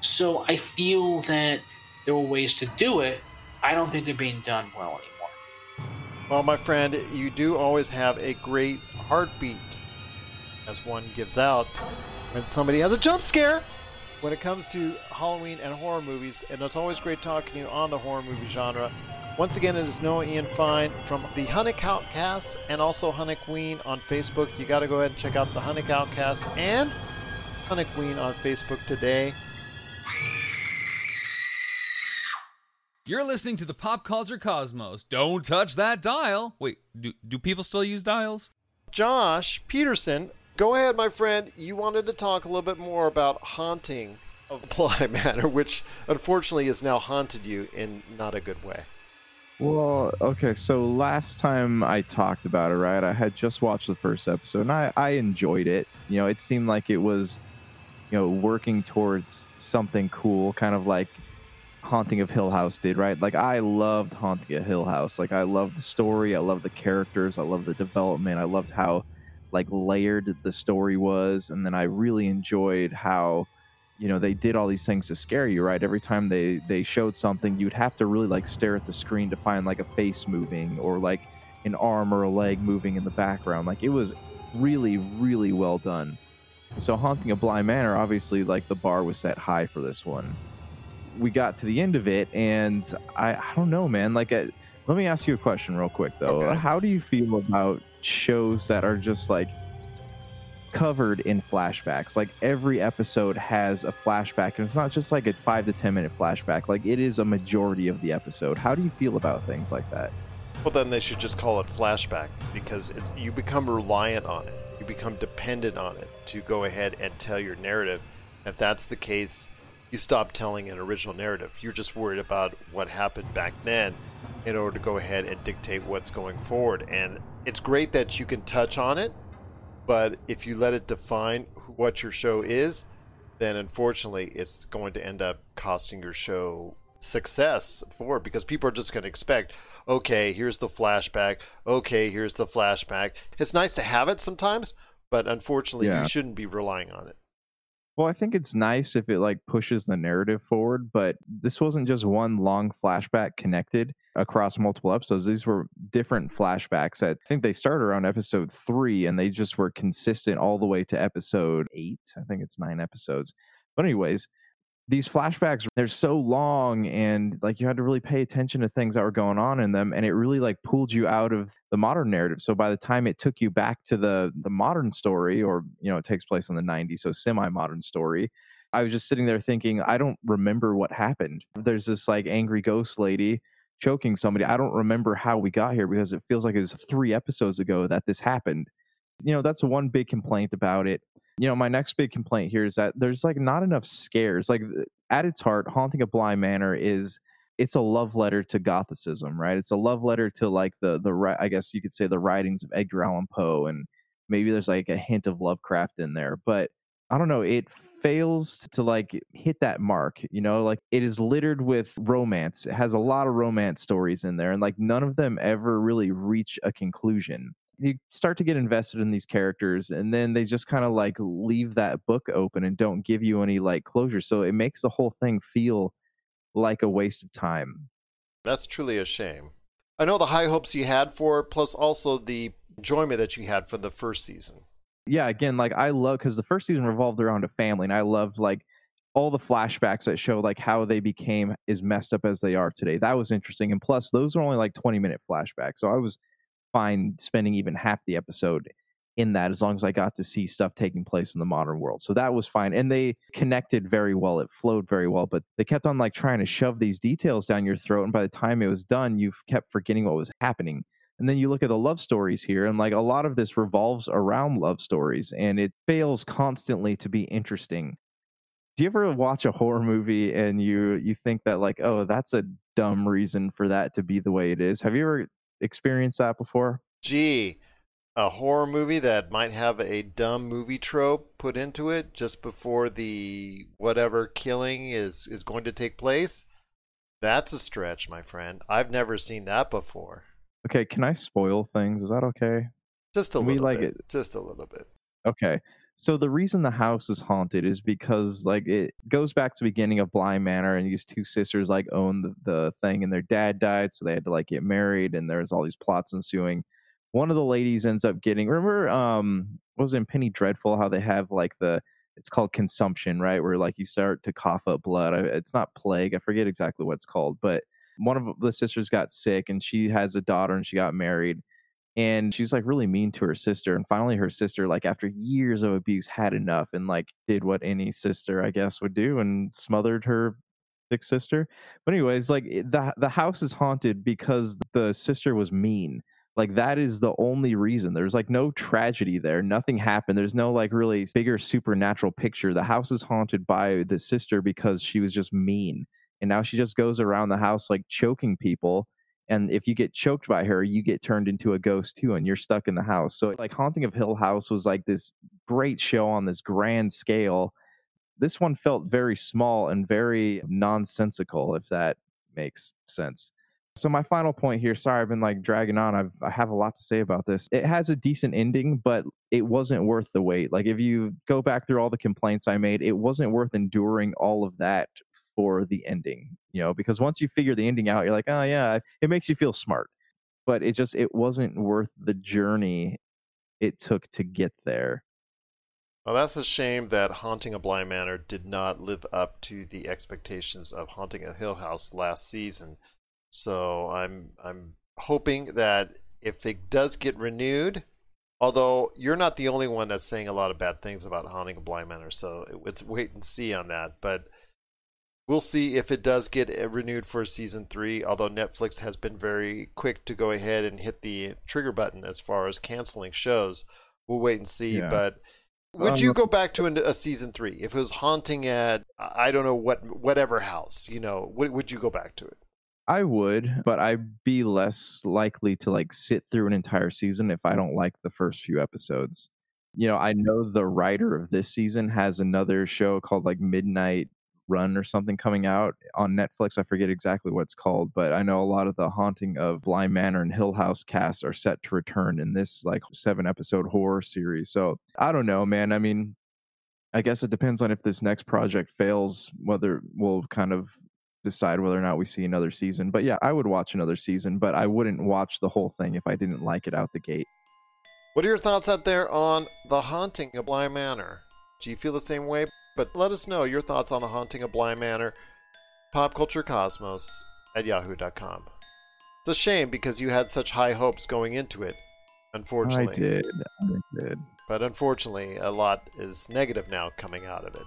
So I feel that there were ways to do it. I don't think they're being done well anymore. Well, my friend, you do always have a great heartbeat as one gives out when somebody has a jump scare when it comes to Halloween and horror movies, and it's always great talking to you on the horror movie genre. Once again, it is Noah Ian Fine from the Hunnick Outcasts and also Hunnick on Facebook. You got to go ahead and check out the Hunnick Outcasts and Hunnick on Facebook today. You're listening to the Pop Culture Cosmos. Don't touch that dial. Wait, do, do people still use dials? Josh Peterson Go ahead, my friend. You wanted to talk a little bit more about haunting of Bly Manor, which unfortunately has now haunted you in not a good way. Well, okay, so last time I talked about it, right, I had just watched the first episode and I, I enjoyed it. You know, it seemed like it was, you know, working towards something cool, kind of like Haunting of Hill House did, right? Like I loved Haunting of Hill House. Like I loved the story, I loved the characters, I loved the development, I loved how like layered the story was and then i really enjoyed how you know they did all these things to scare you right? Every time they they showed something you'd have to really like stare at the screen to find like a face moving or like an arm or a leg moving in the background. Like it was really really well done. So haunting of bly manor obviously like the bar was set high for this one. We got to the end of it and i i don't know man. Like a, uh, let me ask you a question real quick though. Okay. how do you feel about shows that are just like covered in flashbacks. Like every episode has a flashback, and it's not just like a five to ten minute flashback. Like it is a majority of the episode. How do you feel about things like that? Well, then they should just call it flashback because it, you become reliant on it. You become dependent on it to go ahead and tell your narrative. If that's the case, you stop telling an original narrative. You're just worried about what happened back then in order to go ahead and dictate what's going forward. And it's great that you can touch on it, but if you let it define what your show is, then unfortunately it's going to end up costing your show success for it because people are just going to expect okay here's the flashback. Okay here's the flashback. It's nice to have it sometimes but unfortunately yeah. you shouldn't be relying on it well, I think it's nice if it like pushes the narrative forward, but this wasn't just one long flashback connected across multiple episodes. These were different flashbacks. I think they started around episode three and they just were consistent all the way to episode eight. I think it's nine episodes. But, anyways, these flashbacks they're so long and like you had to really pay attention to things that were going on in them and it really like pulled you out of the modern narrative. So by the time it took you back to the the modern story or you know it takes place in the 90s so semi modern story i was just sitting there thinking i don't remember what happened. There's this like angry ghost lady choking somebody. I don't remember how we got here because it feels like it was 3 episodes ago that this happened. You know that's one big complaint about it you know, my next big complaint here is that there's like not enough scares. Like at its heart, Haunting a Bly Manor is it's a love letter to Gothicism, right? It's a love letter to like the the I guess you could say the writings of Edgar Allan Poe, and maybe there's like a hint of Lovecraft in there, but I don't know. It fails to like hit that mark, you know, like it is littered with romance. It has a lot of romance stories in there, and like none of them ever really reach a conclusion you start to get invested in these characters and then they just kind of like leave that book open and don't give you any like closure so it makes the whole thing feel like a waste of time. That's truly a shame. I know the high hopes you had for it plus also the enjoyment that you had for the first season. Yeah again like i love because the first season revolved around a family and i loved like all the flashbacks that show like how they became as messed up as they are today. That was interesting and plus those are only like 20 minute flashbacks so i was fine spending even half the episode in that as long as I got to see stuff taking place in the modern world. So that was fine. And they connected very well. It flowed very well, but they kept on like trying to shove these details down your throat. And by the time it was done, you kept forgetting what was happening. And then you look at the love stories here, and like a lot of this revolves around love stories, and it fails constantly to be interesting. Do you ever watch a horror movie and you you think that like, oh, that's a dumb reason for that to be the way it is? Have you ever experienced that before? Gee, a horror movie that might have a dumb movie trope put into it just before the whatever killing is is going to take place. That's a stretch, my friend. I've never seen that before. Okay, can I spoil things? Is that okay? Just a little we like bit. It. Just a little bit. Okay. So the reason the house is haunted is because like it goes back to the beginning of Bly Manor, and these two sisters like own the, the thing, and their dad died, so they had to like get married, and there's all these plots ensuing. One of the ladies ends up getting. Remember, um, was in Penny Dreadful how they have like the it's called consumption, right? Where like you start to cough up blood. It's not plague. I forget exactly what it's called, but one of the sisters got sick, and she has a daughter, and she got married and she's like really mean to her sister and finally her sister like after years of abuse had enough and like did what any sister i guess would do and smothered her sick sister. But anyways like the the house is haunted because the sister was mean. Like that is the only reason. There's like no tragedy there. Nothing happened. There's no like really bigger supernatural picture. The house is haunted by the sister because she was just mean and now she just goes around the house like choking people and if you get choked by her you get turned into a ghost too and you're stuck in the house. So like haunting of hill house was like this great show on this grand scale. This one felt very small and very nonsensical if that makes sense. So my final point here sorry i've been like dragging on I've, i have a lot to say about this. It has a decent ending but it wasn't worth the wait. Like if you go back through all the complaints i made it wasn't worth enduring all of that for the ending, you know, because once you figure the ending out, you're like, oh yeah, it makes you feel smart. But it just it wasn't worth the journey it took to get there. Well, that's a shame that Haunting a Bly Manor did not live up to the expectations of Haunting a Hill House last season. So I'm I'm hoping that if it does get renewed, although you're not the only one that's saying a lot of bad things about Haunting a Bly Manor, so it's wait and see on that. But we'll see if it does get uh, renewed for season three. Although Netflix has been very quick to go ahead and hit the trigger button as far as canceling shows. We'll wait and see. Yeah. But would um, you go back to a, season three if it was haunting at I don't know what whatever house? You know, would would you go back to it? I would, but I'd be less likely to like sit through an entire season if I don't like the first few episodes. You know, I know the writer of this season has another show called like Midnight run or something coming out on Netflix. I forget exactly what it's called, but I know a lot of the haunting of Bly Manor and Hill House cast are set to return in this like seven episode horror series. So I don't know, man. I mean, I guess it depends on if this next project fails, whether we'll kind of decide whether or not we see another season. But yeah, I would watch another season, but I wouldn't watch the whole thing if I didn't like it out the gate. What are your thoughts out there on The Haunting of Bly Manor? Do you feel the same way? But let us know your thoughts on the haunting of Bly Manor, popculturecosmos at yahoo.com. It's a shame because you had such high hopes going into it, unfortunately. I did. I did. But unfortunately, a lot is negative now coming out of it.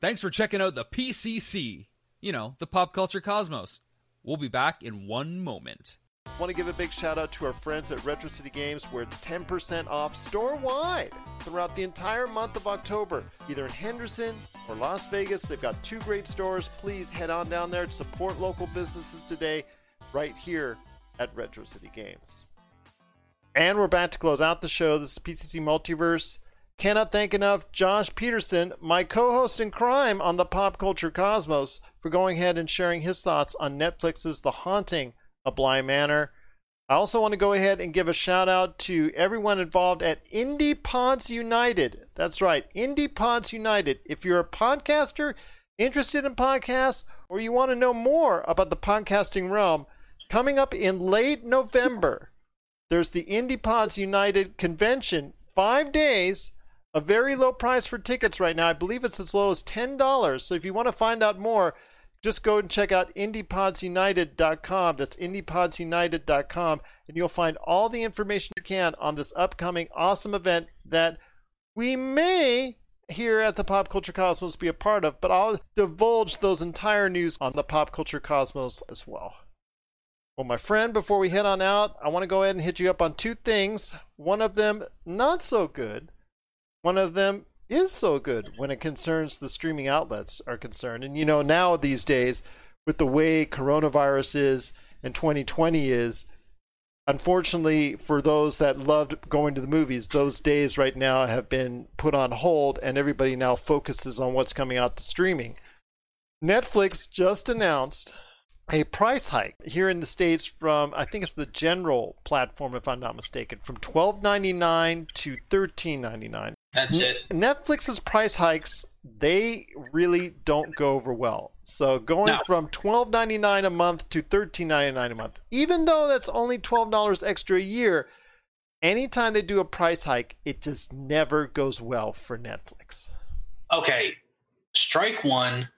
Thanks for checking out the PCC, you know, the Pop Culture Cosmos. We'll be back in one moment. Want to give a big shout out to our friends at Retro City Games where it's 10% off store wide throughout the entire month of October, either in Henderson or Las Vegas. They've got two great stores. Please head on down there to support local businesses today, right here at Retro City Games. And we're back to close out the show. This is PCC Multiverse. Cannot thank enough Josh Peterson, my co host in crime on the Pop Culture Cosmos, for going ahead and sharing his thoughts on Netflix's The Haunting a Bly Manor. I also want to go ahead and give a shout out to everyone involved at Indie Pods United. That's right, Indie Pods United. If you're a podcaster interested in podcasts or you want to know more about the podcasting realm, coming up in late November, there's the Indie Pods United convention, five days, a very low price for tickets right now. I believe it's as low as $10. So if you want to find out more, just go and check out indiepodsunited.com. That's indiepodsunited.com, and you'll find all the information you can on this upcoming awesome event that we may here at the Pop Culture Cosmos be a part of, but I'll divulge those entire news on the Pop Culture Cosmos as well. Well, my friend, before we head on out, I want to go ahead and hit you up on two things. One of them, not so good. One of them, is so good when it concerns the streaming outlets are concerned. And you know, now these days, with the way coronavirus is and 2020 is, unfortunately for those that loved going to the movies, those days right now have been put on hold, and everybody now focuses on what's coming out to streaming. Netflix just announced a price hike here in the states from I think it's the general platform if I'm not mistaken from $12.99 to $13.99 That's it. Netflix's price hikes, they really don't go over well. So going No. from twelve ninety nine a month to thirteen ninety nine a month, even though that's only twelve dollars extra a year, anytime they do a price hike, it just never goes well for Netflix. Okay, strike one,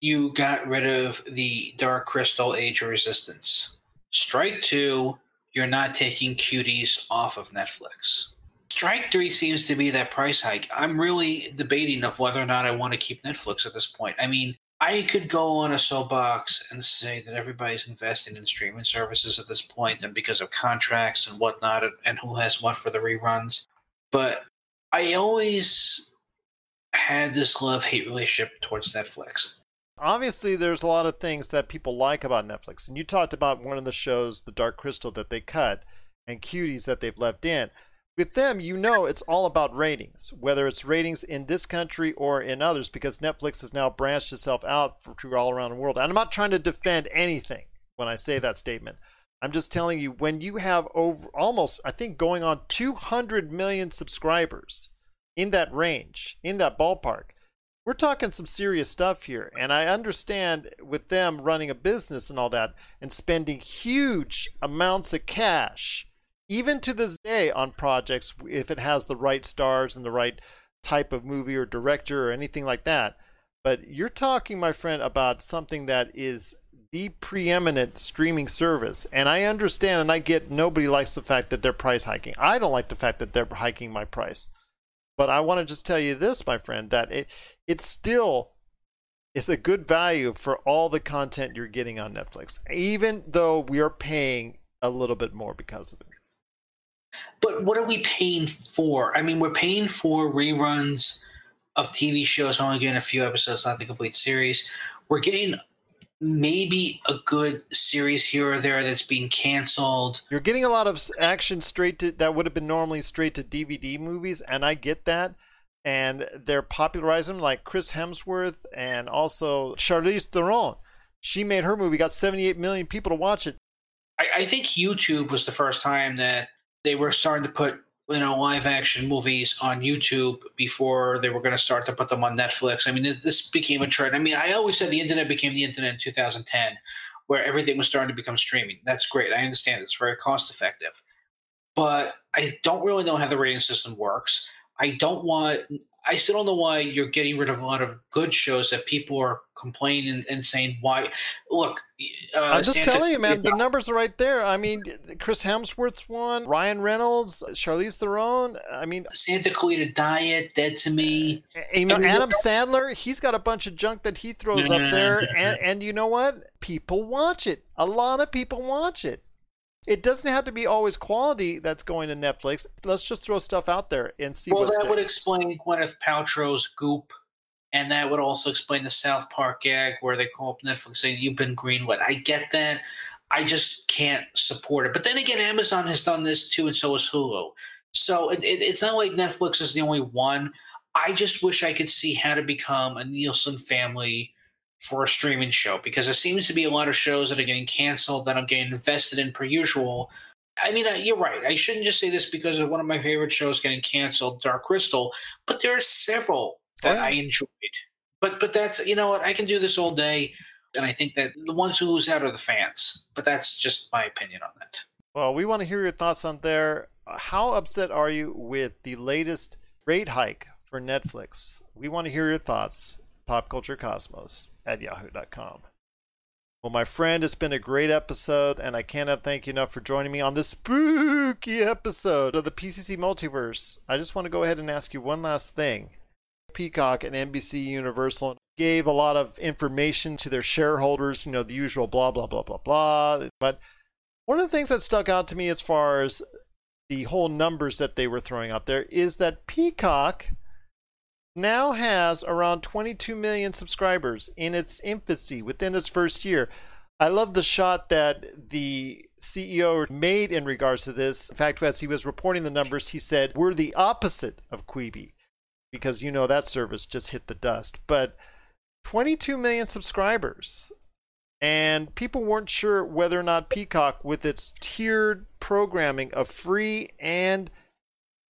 you got rid of the Dark Crystal Age of Resistance. Strike two, you're not taking cuties off of Netflix. Strike three seems to be that price hike. I'm really debating of whether or not I want to keep Netflix at this point. I mean, I could go on a soapbox and say that everybody's investing in streaming services at this point, and because of contracts and whatnot, and- who has what for the reruns. But I always had this love hate relationship towards Netflix. Obviously, there's a lot of things that people like about Netflix, and you talked about one of the shows, The Dark Crystal, that they cut, and Cuties that they've left in. With them, you know it's all about ratings, whether it's ratings in this country or in others, because Netflix has now branched itself out for, to all around the world. And I'm not trying to defend anything when I say that statement. I'm just telling you when you have over almost, I think, going on 200 million subscribers in that range, in that ballpark, we're talking some serious stuff here. And I understand with them running a business and all that and spending huge amounts of cash, even to this day, on projects, if it has the right stars and the right type of movie or director or anything like that. But you're talking, my friend, about something that is the preeminent streaming service. And I understand and I get nobody likes the fact that they're price hiking. I don't like the fact that they're hiking my price. But I want to just tell you this, my friend, that it it still is a good value for all the content you're getting on Netflix, even though we are paying a little bit more because of it. But what are we paying for? I mean, we're paying for reruns of TV shows, only getting a few episodes, not the complete series. We're getting maybe a good series here or there that's being canceled. You're getting a lot of action straight to that would have been normally straight to DVD movies, and I get that. And they're popularizing like Chris Hemsworth and also Charlize Theron. She made her movie, got 78 million people to watch it. I, I think YouTube was the first time that they were starting to put you know live action movies on YouTube before they were going to start to put them on Netflix. I mean, this became a trend. I mean, I always said the internet became the internet in 2010, where everything was starting to become streaming. That's great. I understand it's very cost effective, but I don't really know how the rating system works. I don't want. I still don't know why you're getting rid of a lot of good shows that people are complaining and saying why. Look, uh, I'm just Santa- telling you, man, the numbers are right there. I mean, Chris Hemsworth's one, Ryan Reynolds, Charlize Theron. I mean, Santa Clarita Diet, Dead to Me. You know, Adam Sandler, he's got a bunch of junk that he throws up there, and and you know what? People watch it. A lot of people watch it. It doesn't have to be always quality that's going to Netflix. Let's just throw stuff out there and see well, that sticks. would explain Gwyneth Paltrow's Goop, and that would also explain the South Park gag where they call up Netflix saying you've been greenlit. I get that. I just can't support it. But then again, Amazon has done this too, and so has Hulu. So it, it, it's not like Netflix is the only one. I just wish I could see how to become a Nielsen family for a streaming show because there seems to be a lot of shows that are getting canceled that I'm getting invested in per usual. I mean, you're right. I shouldn't just say this because of one of my favorite shows getting canceled, Dark Crystal, but there are several that I enjoyed. But but that's you know what I can do this all day, and I think that the ones who lose out are the fans. But that's just my opinion on that. Well, we want to hear your thoughts on there. How upset are you with the latest rate hike for Netflix? We want to hear your thoughts. PopCultureCosmos at yahoo.com. Well, my friend, it's been a great episode, and I cannot thank you enough for joining me on this spooky episode of the PCC Multiverse. I just want to go ahead and ask you one last thing. Peacock and NBC Universal gave a lot of information to their shareholders, you know, the usual blah, blah, blah, blah, blah. But one of the things that stuck out to me as far as the whole numbers that they were throwing out there is that Peacock now has around 22 million subscribers in its infancy within its first year. I love the shot that the CEO made in regards to this. In fact, as he was reporting the numbers, he said, We're the opposite of Quibi because you know that service just hit the dust. But 22 million subscribers. And people weren't sure whether or not Peacock, with its tiered programming of free and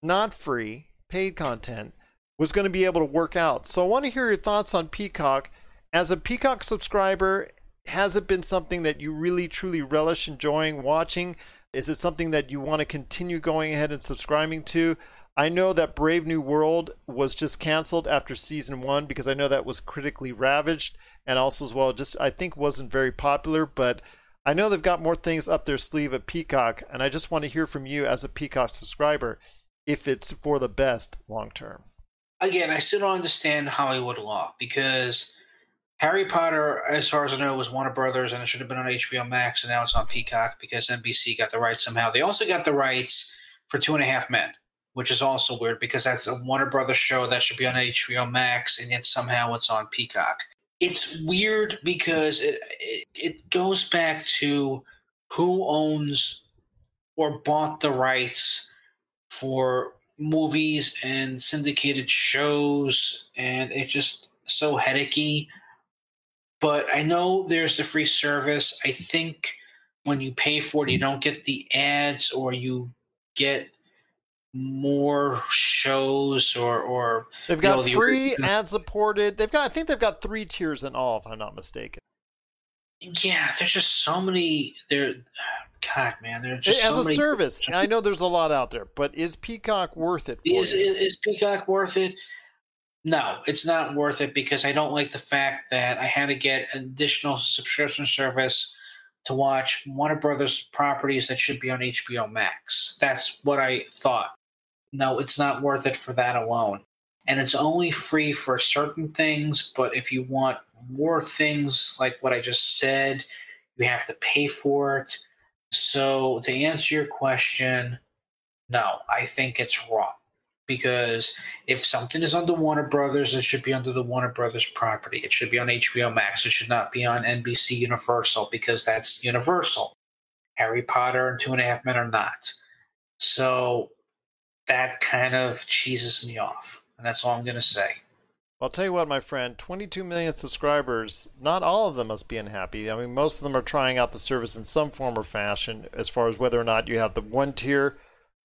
not free paid content, was going to be able to work out. So I want to hear your thoughts on Peacock. As a Peacock subscriber, has it been something that you really truly relish enjoying watching? Is it something that you want to continue going ahead and subscribing to? I know that Brave New World was just canceled after season one because I know that was critically ravaged and also as well just I think wasn't very popular, but I know they've got more things up their sleeve at Peacock, and I just want to hear from you as a Peacock subscriber if it's for the best long term. Again, I still don't understand Hollywood law because Harry Potter, as far as I know, was Warner Brothers, and it should have been on HBO Max, and now it's on Peacock because NBC got the rights somehow. They also got the rights for Two and a Half Men, which is also weird because that's a Warner Brothers show that should be on HBO Max, and yet somehow it's on Peacock. It's weird because it, it, it goes back to who owns or bought the rights for movies and syndicated shows, and it's just so headachy. But I know there's the free service. I think when you pay for it, you don't get the ads, or you get more shows or or they've got you know, free original. ad supported they've got i think they've got three tiers in all if i'm not mistaken yeah there's just so many there god man there's just as so a many... service i know there's a lot out there but is peacock worth it is, you? is peacock worth it no it's not worth it because i don't like the fact that i had to get an additional subscription service to watch Warner Brothers properties that should be on HBO Max. That's what I thought no, it's not worth it for that alone. And it's only free for certain things, but if you want more things like what I just said, you have to pay for it. So, to answer your question, no, I think it's wrong. Because if something is under Warner Brothers, it should be under the Warner Brothers property. It should be on HBO Max. It should not be on NBC Universal because that's Universal. Harry Potter and Two and a Half Men are not. So that kind of cheeses me off. And that's all I'm going to say. I'll tell you what, my friend, 22 million subscribers, not all of them must be unhappy. I mean, most of them are trying out the service in some form or fashion as far as whether or not you have the one tier,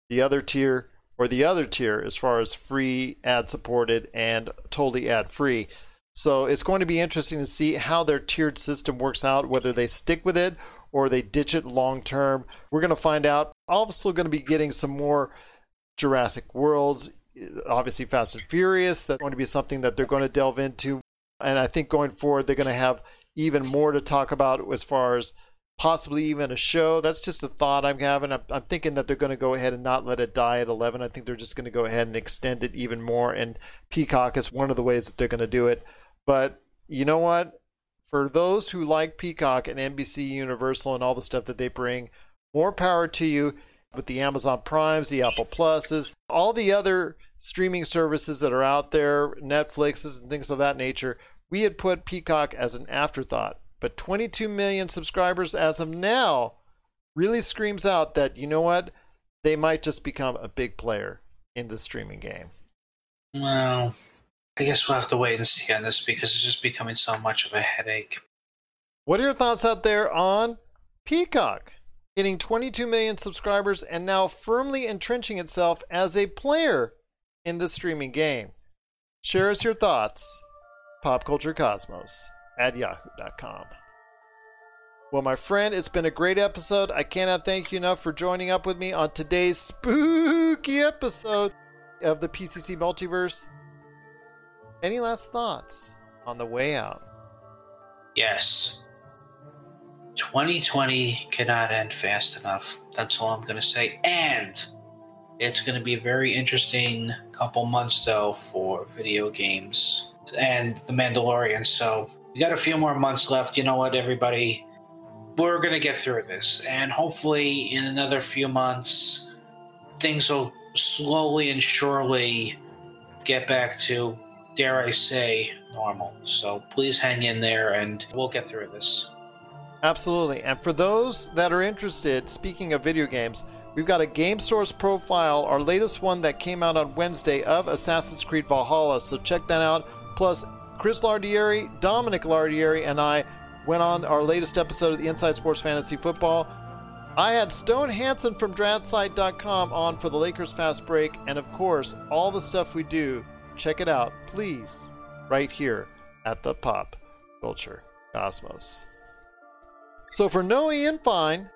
the other tier, or the other tier as far as free, ad supported, and totally ad free. So it's going to be interesting to see how their tiered system works out, whether they stick with it or they ditch it long term. We're going to find out. Also, going to be getting some more Jurassic Worlds, obviously Fast and Furious. That's going to be something that they're going to delve into. And I think going forward, they're going to have even more to talk about as far as possibly even a show. That's just a thought I'm having. I'm, I'm thinking that they're going to go ahead and not let it die at 11. I think they're just going to go ahead and extend it even more. And Peacock is one of the ways that they're going to do it. But you know what? For those who like Peacock and NBC Universal and all the stuff that they bring, more power to you with the Amazon Primes, the Apple Pluses, all the other streaming services that are out there, Netflixes and things of that nature, we had put Peacock as an afterthought. But 22 million subscribers as of now really screams out that, you know what, they might just become a big player in the streaming game. Well, I guess we'll have to wait and see on this because it's just becoming so much of a headache. What are your thoughts out there on Peacock? hitting 22 million subscribers and now firmly entrenching itself as a player in the streaming game. Share us your thoughts. PopCultureCosmos at yahoo.com. Well, my friend, it's been a great episode. I cannot thank you enough for joining up with me on today's spooky episode of the PCC Multiverse. Any last thoughts on the way out? Yes. 2020 cannot end fast enough. That's all I'm going to say. And it's going to be a very interesting couple months, though, for video games and The Mandalorian. So we got a few more months left. You know what, everybody? We're going to get through this. And hopefully, in another few months, things will slowly and surely get back to, dare I say, normal. So please hang in there and we'll get through this. Absolutely. And for those that are interested, speaking of video games, we've got a Game Source profile, our latest one that came out on Wednesday of Assassin's Creed Valhalla. So check that out. Plus, Chris Lardieri, Dominic Lardieri, and I went on our latest episode of the Inside Sports Fantasy Football. I had Stone Hansen from DraftSite.com on for the Lakers Fast Break, and of course, all the stuff we do check it out, please, right here at the Pop Culture Cosmos. So for Noah Ian Fine,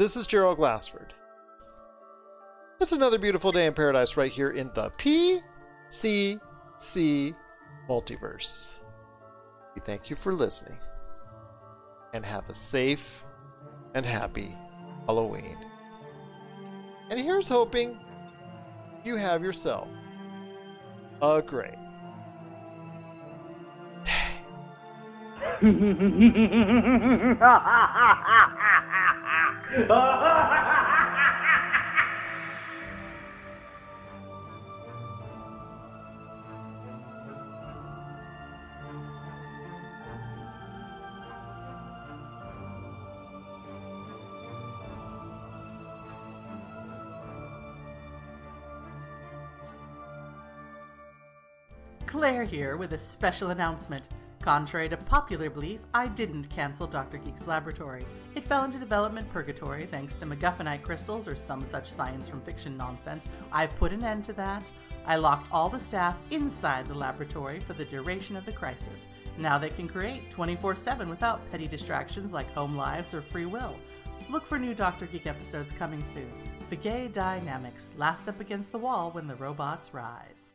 this is Gerald Glassford. It's another beautiful day in paradise right here in the PCC multiverse. We thank you for listening and have a safe and happy Halloween. And here's hoping you have yourself a great Claire here with a special announcement. Contrary to popular belief, I didn't cancel Dr. Geek's laboratory. It fell into development purgatory thanks to MacGuffinite crystals or some such science from fiction nonsense. I've put an end to that. I locked all the staff inside the laboratory for the duration of the crisis. Now they can create 24 7 without petty distractions like home lives or free will. Look for new Dr. Geek episodes coming soon. The gay dynamics last up against the wall when the robots rise.